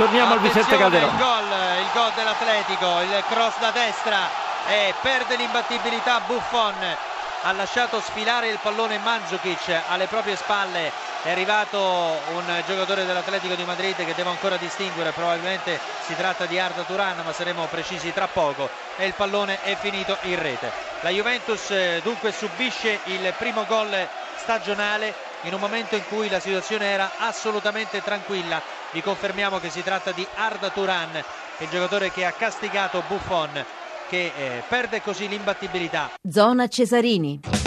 Torniamo al Vicente Calderone. Il gol, il gol dell'Atletico, il cross da destra e perde l'imbattibilità Buffon. Ha lasciato sfilare il pallone Mandzukic alle proprie spalle. È arrivato un giocatore dell'Atletico di Madrid che devo ancora distinguere, probabilmente si tratta di Arda Turan, ma saremo precisi tra poco. E il pallone è finito in rete. La Juventus eh, dunque subisce il primo gol stagionale in un momento in cui la situazione era assolutamente tranquilla. Vi confermiamo che si tratta di Arda Turan, il giocatore che ha castigato Buffon, che eh, perde così l'imbattibilità. Zona Cesarini.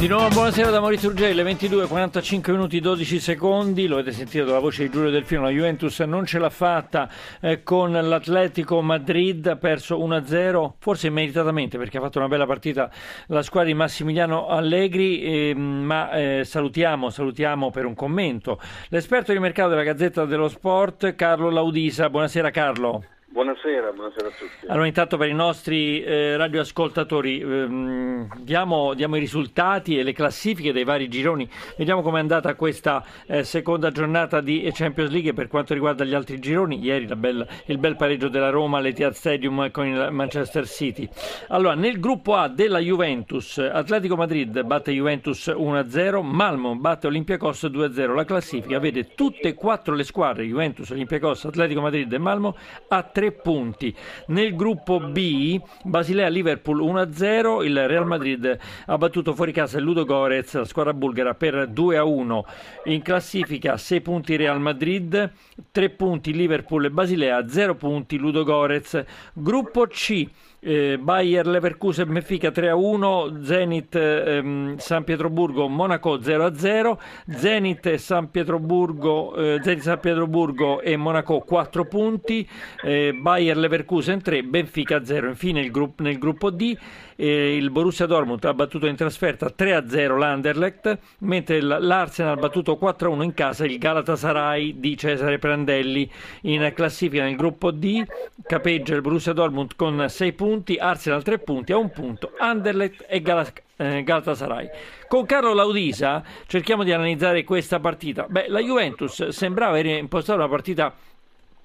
Di nuovo buonasera da Maurizio Urgelli, 22, 45 minuti, 12 secondi, lo avete sentito dalla voce di Giulio Delfino, la Juventus non ce l'ha fatta eh, con l'Atletico Madrid, ha perso 1-0, forse meritatamente perché ha fatto una bella partita la squadra di Massimiliano Allegri, eh, ma eh, salutiamo, salutiamo per un commento. L'esperto di mercato della Gazzetta dello Sport, Carlo Laudisa, buonasera Carlo. Buonasera, buonasera a tutti. Allora, intanto per i nostri eh, radioascoltatori ehm, diamo, diamo, i risultati e le classifiche dei vari gironi. Vediamo com'è andata questa eh, seconda giornata di Champions League per quanto riguarda gli altri gironi. Ieri bella, il bel pareggio della Roma all'Etihad Stadium con il Manchester City. Allora, nel gruppo A della Juventus, Atletico Madrid batte Juventus 1-0, Malmo batte Olympiacos 2-0. La classifica vede tutte e quattro le squadre, Juventus, Olympiacos, Atletico Madrid e Malmo, a 3 tre punti. Nel gruppo B, Basilea-Liverpool 1-0, il Real Madrid ha battuto fuori casa il Ludo Gorez, la squadra bulgara, per 2-1. In classifica 6 punti Real Madrid, 3 punti Liverpool e Basilea, 0 punti Ludo Gorez. Gruppo C, eh, Bayer Leverkusen Benfica 3 a 1 Zenit ehm, San Pietroburgo Monaco 0 a 0 Zenit San Pietroburgo eh, Zenit San Pietroburgo e Monaco 4 punti eh, Bayer Leverkusen 3 Benfica 0 infine grupp- nel gruppo D eh, il Borussia Dortmund ha battuto in trasferta 3-0 l'Anderlecht, mentre l'Arsenal ha battuto 4-1 in casa il Galatasaray di Cesare Prandelli. In classifica nel gruppo D capeggia il Borussia Dortmund con 6 punti, Arsenal 3 punti, a un punto Anderlecht e Galatasaray eh, Galatasaray. Con Carlo Laudisa cerchiamo di analizzare questa partita. Beh, la Juventus sembrava aver impostato una partita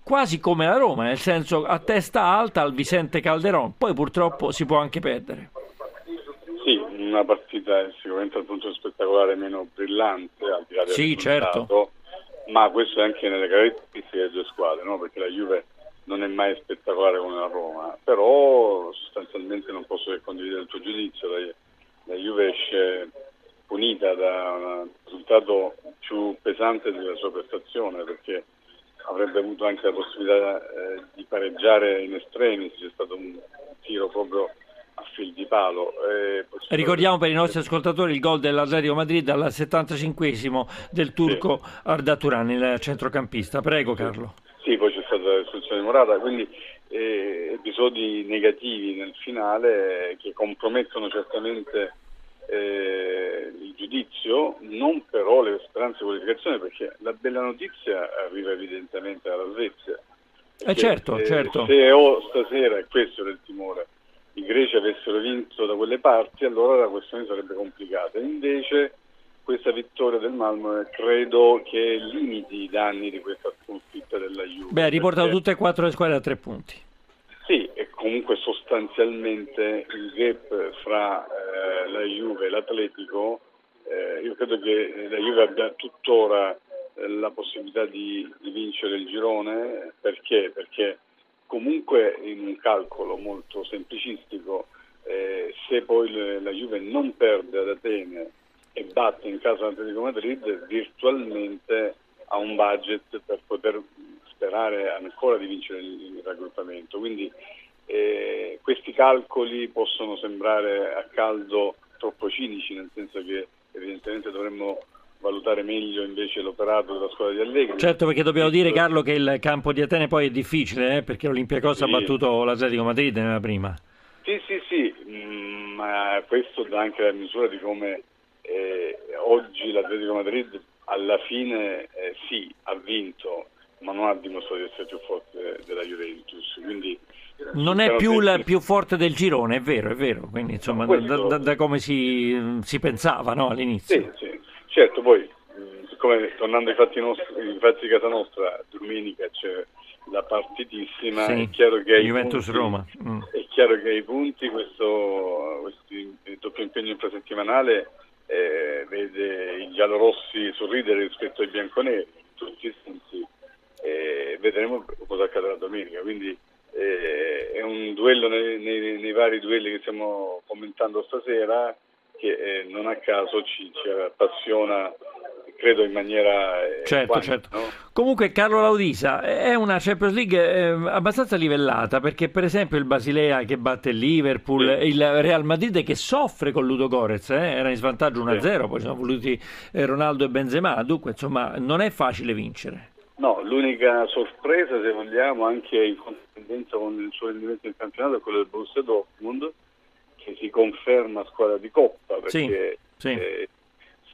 quasi come la Roma, nel senso a testa alta al Vicente Calderon, poi purtroppo si può anche perdere. Sì, una partita sicuramente dal punto spettacolare meno brillante, al di là del sì, certo. ma questo è anche nelle caratteristiche delle due squadre, no? perché la Juve non è mai spettacolare come la Roma, però sostanzialmente non posso che condividere il tuo giudizio, la, la Juve esce punita da un risultato più pesante della sua prestazione, perché avrebbe avuto anche la possibilità eh, di pareggiare in estremis, c'è stato un tiro proprio a fil di palo. Eh, Ricordiamo per i nostri ascoltatori il gol dell'Atletico Madrid al 75 del turco sì. Arda Turan, il centrocampista. Prego Carlo. Sì, poi c'è stata l'espulsione di Morata, quindi eh, episodi negativi nel finale eh, che compromettono certamente eh, il giudizio, non però le speranze di qualificazione, perché la bella notizia arriva evidentemente dalla Svezia. Eh certo, se, certo. Se oh, stasera, e questo era il timore, i greci avessero vinto da quelle parti, allora la questione sarebbe complicata. Invece questa vittoria del Malmo credo che limiti i danni di questa sconfitta della Juve. Beh, ha riportato perché... tutte e quattro le squadre a tre punti. Sì, e comunque sostanzialmente il gap fra eh, la Juve e l'Atletico, eh, io credo che la Juve abbia tuttora eh, la possibilità di, di, vincere il girone, perché? Perché comunque in un calcolo molto semplicistico, eh, se poi le, la Juve non perde ad Atene e batte in casa l'Atletico Madrid, virtualmente ha un budget per poter sperare ancora di vincere il raggruppamento. Quindi eh, questi calcoli possono sembrare a caldo troppo cinici, nel senso che evidentemente dovremmo valutare meglio invece l'operato della squadra di Allegri. Certo, perché dobbiamo dire Carlo che il campo di Atene poi è difficile, eh, perché l'Olympiacos sì. ha battuto l'Atletico Madrid nella prima. Sì, sì, sì, mm, ma questo dà anche la misura di come eh, oggi l'Atletico Madrid alla fine eh, sì, ha vinto ma non ha dimostrato di essere più forte della Juventus. Quindi, non è più, la, più forte del girone, è vero, è vero. Quindi, insomma, questo... da, da, da, come si, si pensava no, all'inizio. Sì, sì. certo, poi siccome tornando ai fatti, nostri, ai fatti di casa nostra, domenica c'è la partitissima, sì, è chiaro che ai Juventus punti, Roma. Mm. È chiaro che ai punti questo, questo doppio impegno infrasettimanale eh, vede i giallorossi sorridere rispetto ai bianconeri in tutti i sensi. Vedremo cosa accadrà domenica. Quindi eh, è un duello nei, nei, nei, vari duelli che stiamo commentando stasera che eh, non a caso ci, ci appassiona credo in maniera... Eh, certo, quanti, certo. No? Comunque Carlo Laudisa è una Champions League eh, abbastanza livellata perché per esempio il Basilea che batte il Liverpool, sì. il Real Madrid che soffre con Ludo Gorez, eh, era in svantaggio 1-0, sì. poi sono voluti eh, Ronaldo e Benzema, dunque insomma non è facile vincere. No, l'unica sorpresa se vogliamo anche in contendenza con il suo rendimento del campionato è quello del Borussia Dortmund che si conferma squadra di coppa perché sì, sì. Eh,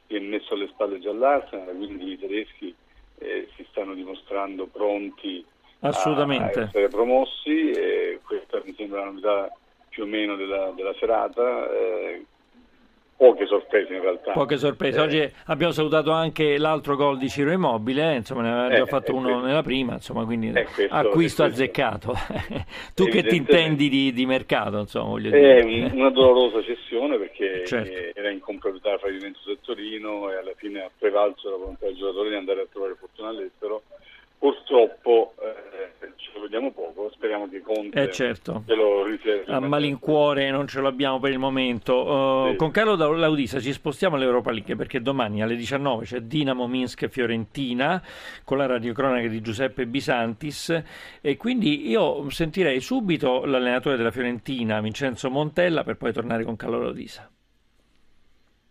si è messo alle spalle già l'Arsenal, quindi i tedeschi eh, si stanno dimostrando pronti Assolutamente. a essere promossi e questa mi sembra la novità più o meno della, della serata. Eh, poche sorprese in realtà. Poche sorprese. Eh. Oggi abbiamo salutato anche l'altro gol di Ciro Immobile, insomma ne aveva già eh, fatto uno questo. nella prima, insomma quindi questo, acquisto azzeccato. tu che ti intendi di, di mercato, insomma, voglio dire. È una dolorosa cessione perché certo. era in comproprietà fra Juventus e Torino e alla fine ha prevalso la volontà del giocatore di andare a trovare fortuna all'estero. Purtroppo eh, ce lo vediamo poco, speriamo che Conte eh certo. ce lo riservi. A malincuore non ce l'abbiamo per il momento. Uh, sì. Con Carlo Laudisa ci spostiamo all'Europa League perché domani alle 19 c'è Dinamo Minsk Fiorentina con la radiocronaca di Giuseppe Bisantis e quindi io sentirei subito l'allenatore della Fiorentina Vincenzo Montella per poi tornare con Carlo Laudisa.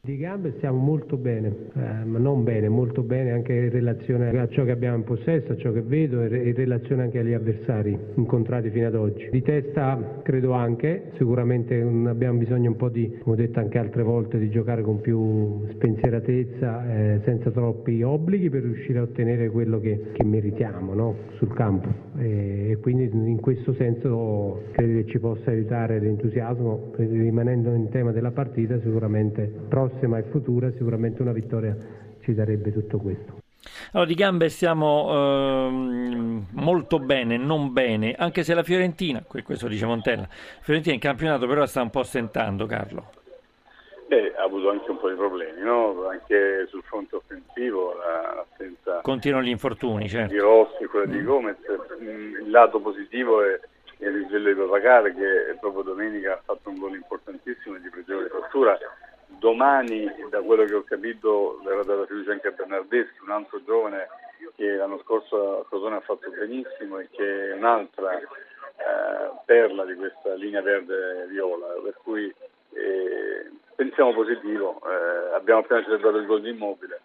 Di gambe stiamo molto bene, eh, non bene, molto bene anche in relazione a ciò che abbiamo in possesso, a ciò che vedo e in relazione anche agli avversari incontrati fino ad oggi. Di testa credo anche, sicuramente abbiamo bisogno un po' di, come ho detto anche altre volte, di giocare con più spensieratezza, eh, senza troppi obblighi per riuscire a ottenere quello che, che meritiamo no? sul campo. E, e, quindi in questo senso credo che ci possa aiutare l'entusiasmo, rimanendo in tema della partita sicuramente prossima e futura sicuramente una vittoria ci darebbe tutto questo. Allora, di gambe stiamo ehm, molto bene, non bene, anche se la Fiorentina, questo dice Montella, Fiorentina in campionato però sta un po' stentando, Carlo. Beh, ha avuto anche un po' di problemi, no? anche sul fronte offensivo, l'assenza Continuano gli infortuni, certo. di Rossi, quella di mm. Gomez. Mm, il lato positivo è il risveglio di Papacare che proprio domenica ha fatto un gol importantissimo di pregevole fattura domani, da quello che ho capito, verrà data fiducia anche a Bernardeschi, un altro giovane che l'anno scorso a Crotone ha fatto benissimo e che è un'altra eh, perla di questa linea verde-viola, per cui eh, pensiamo positivo, eh, abbiamo appena celebrato il gol di Immobile,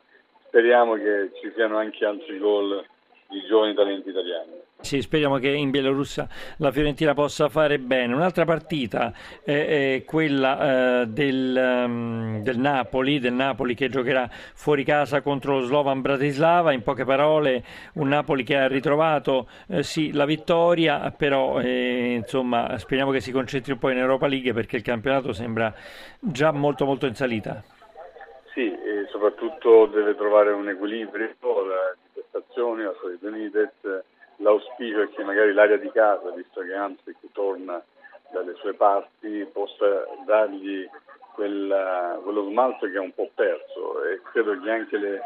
speriamo che ci siano anche altri gol di giovani talenti italiani. Sì, speriamo che in Bielorussia la Fiorentina possa fare bene. Un'altra partita è, quella eh, del, um, del, Napoli, del Napoli che giocherà fuori casa contro lo Slovan Bratislava. In poche parole, un Napoli che ha ritrovato eh, sì, la vittoria, però eh, insomma, speriamo che si concentri un po' in Europa League perché il campionato sembra già molto molto in salita. Sì, e soprattutto deve trovare un equilibrio di prestazioni, la solita United l'auspicio è che magari l'area di casa, visto che Amsic torna dalle sue parti, possa dargli quella, quello smalto che è un po' perso. E credo che anche le,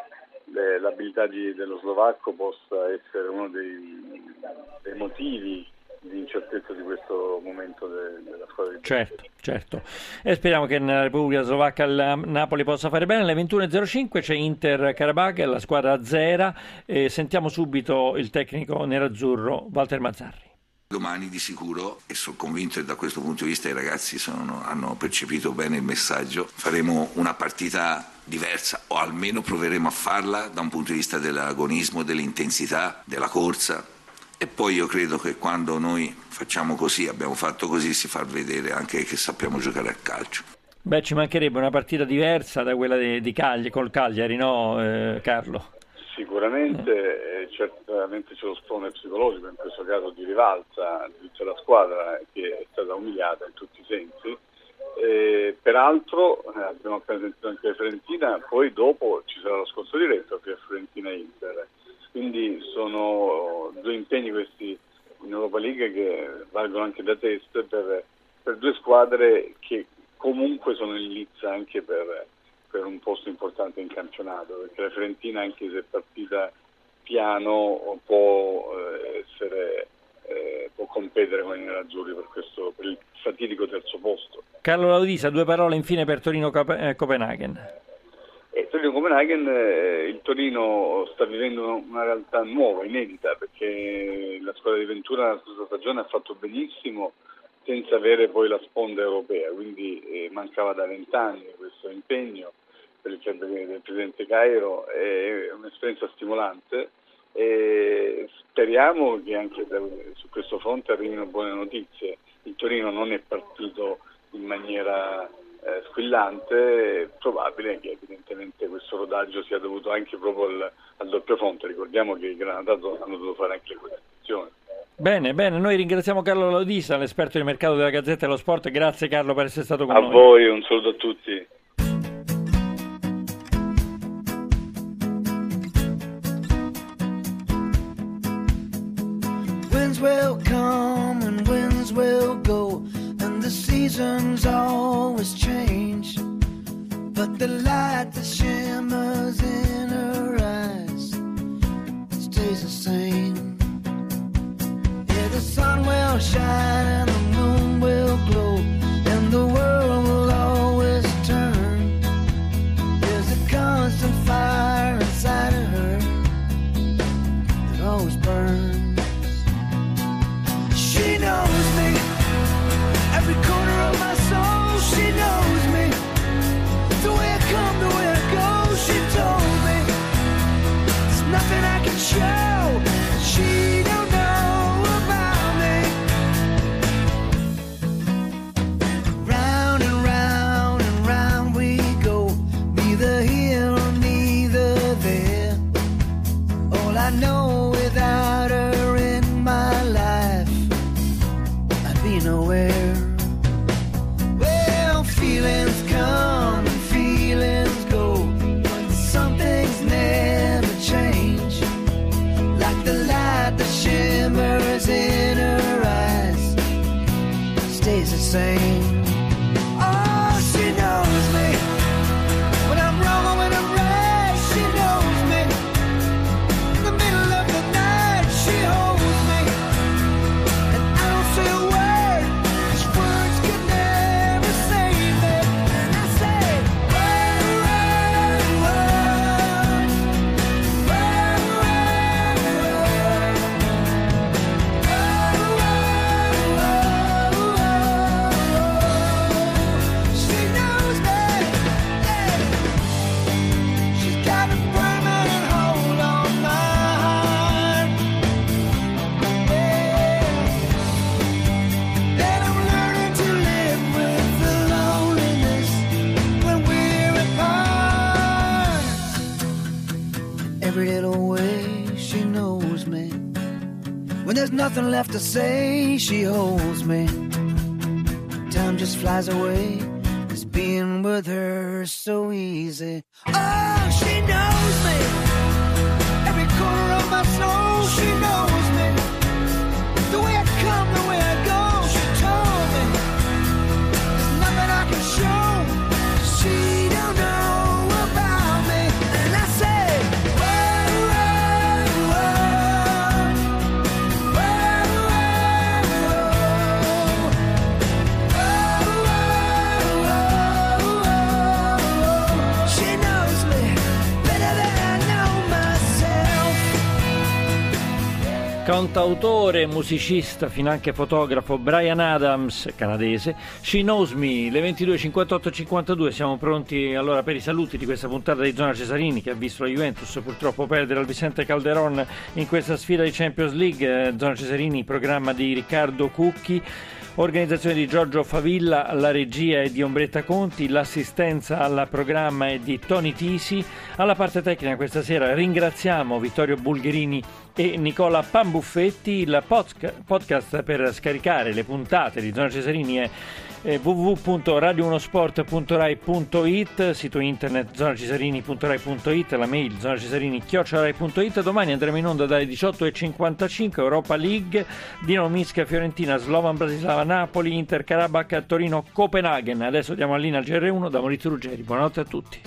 le, l'abilità di, dello slovacco possa essere uno dei, dei motivi di incertezza di questo momento de, della squadra di Certo, certo. E speriamo che nella Repubblica Slovacca il Napoli possa fare bene. Alle 21.05 c'è Inter Karabakh, la squadra zera. E sentiamo subito il tecnico nerazzurro Walter Mazzarri. Domani di sicuro, e sono convinto che da questo punto di vista i ragazzi sono, hanno percepito bene il messaggio, faremo una partita diversa o almeno proveremo a farla da un punto di vista dell'agonismo, dell'intensità, della corsa, e poi io credo che quando noi facciamo così, abbiamo fatto così, si fa vedere anche che sappiamo giocare a calcio. Beh, ci mancherebbe una partita diversa da quella di, di Cagli, col Cagliari, no eh, Carlo? Sicuramente, eh, certamente c'è lo sprone psicologico, in questo caso di rivalsa di tutta la squadra che è stata umiliata in tutti i sensi Eh, peraltro, eh, abbiamo appena sentito anche la Fiorentina, poi dopo ci sarà lo scontro diretto che è Fiorentina-Inter. Quindi sono due impegni questi in Europa League che valgono anche da test per, per due squadre che comunque sono in lizza anche per, per, un posto importante in campionato, perché la Fiorentina anche se è partita piano può eh, essere eh, può competere con i nerazzurri per, per il fatidico terzo posto. Carlo Laudisa, due parole infine per Torino-Copenaghen. Eh, Torino-Copenaghen, eh, il Torino sta vivendo una realtà nuova, inedita, perché la squadra di Ventura la scorsa stagione ha fatto benissimo senza avere poi la sponda europea, quindi eh, mancava da vent'anni questo impegno per il del presidente Cairo, è un'esperienza stimolante e speriamo che anche su questo fronte arrivino buone notizie. Il Torino non è partito in maniera eh, squillante, è probabile che evidentemente questo rodaggio sia dovuto anche proprio al, al doppio fronte. Ricordiamo che i Granatato hanno dovuto fare anche le qualificazioni. Bene, bene, noi ringraziamo Carlo Laudisa, l'esperto di mercato della Gazzetta dello Sport. Grazie Carlo per essere stato con a noi. A voi, un saluto a tutti. will come and winds will go, and the change. But the light that nowhere. Well, feelings come and feelings go, but some things never change. Like the light that shimmers in her eyes, stays the same. Nothing left to say. She holds me. Time just flies away. It's being with her so easy. Oh, she knows me. Cantautore, musicista, finanche fotografo Brian Adams, canadese, She Knows Me, le 22, 58, 52, siamo pronti allora per i saluti di questa puntata di Zona Cesarini che ha visto la Juventus purtroppo perdere al Vicente Calderon in questa sfida di Champions League, Eh, Zona Cesarini, programma di Riccardo Cucchi. Organizzazione di Giorgio Favilla, la regia è di Ombretta Conti, l'assistenza al programma è di Tony Tisi, alla parte tecnica questa sera ringraziamo Vittorio Bulgherini e Nicola Pambuffetti, il podcast per scaricare le puntate di Zona Cesarini è www.radio1sport.rai.it, sito internet zonacesarini.rai.it, la mail zonacesarini.it. Domani andremo in onda dalle 18.55 Europa League, Dinamo Minsk, Fiorentina, Slovan Bratislava, Napoli, Inter Karabakh, Torino, Copenaghen. Adesso diamo a linea al GR1 da Maurizio Ruggeri. Buonanotte a tutti.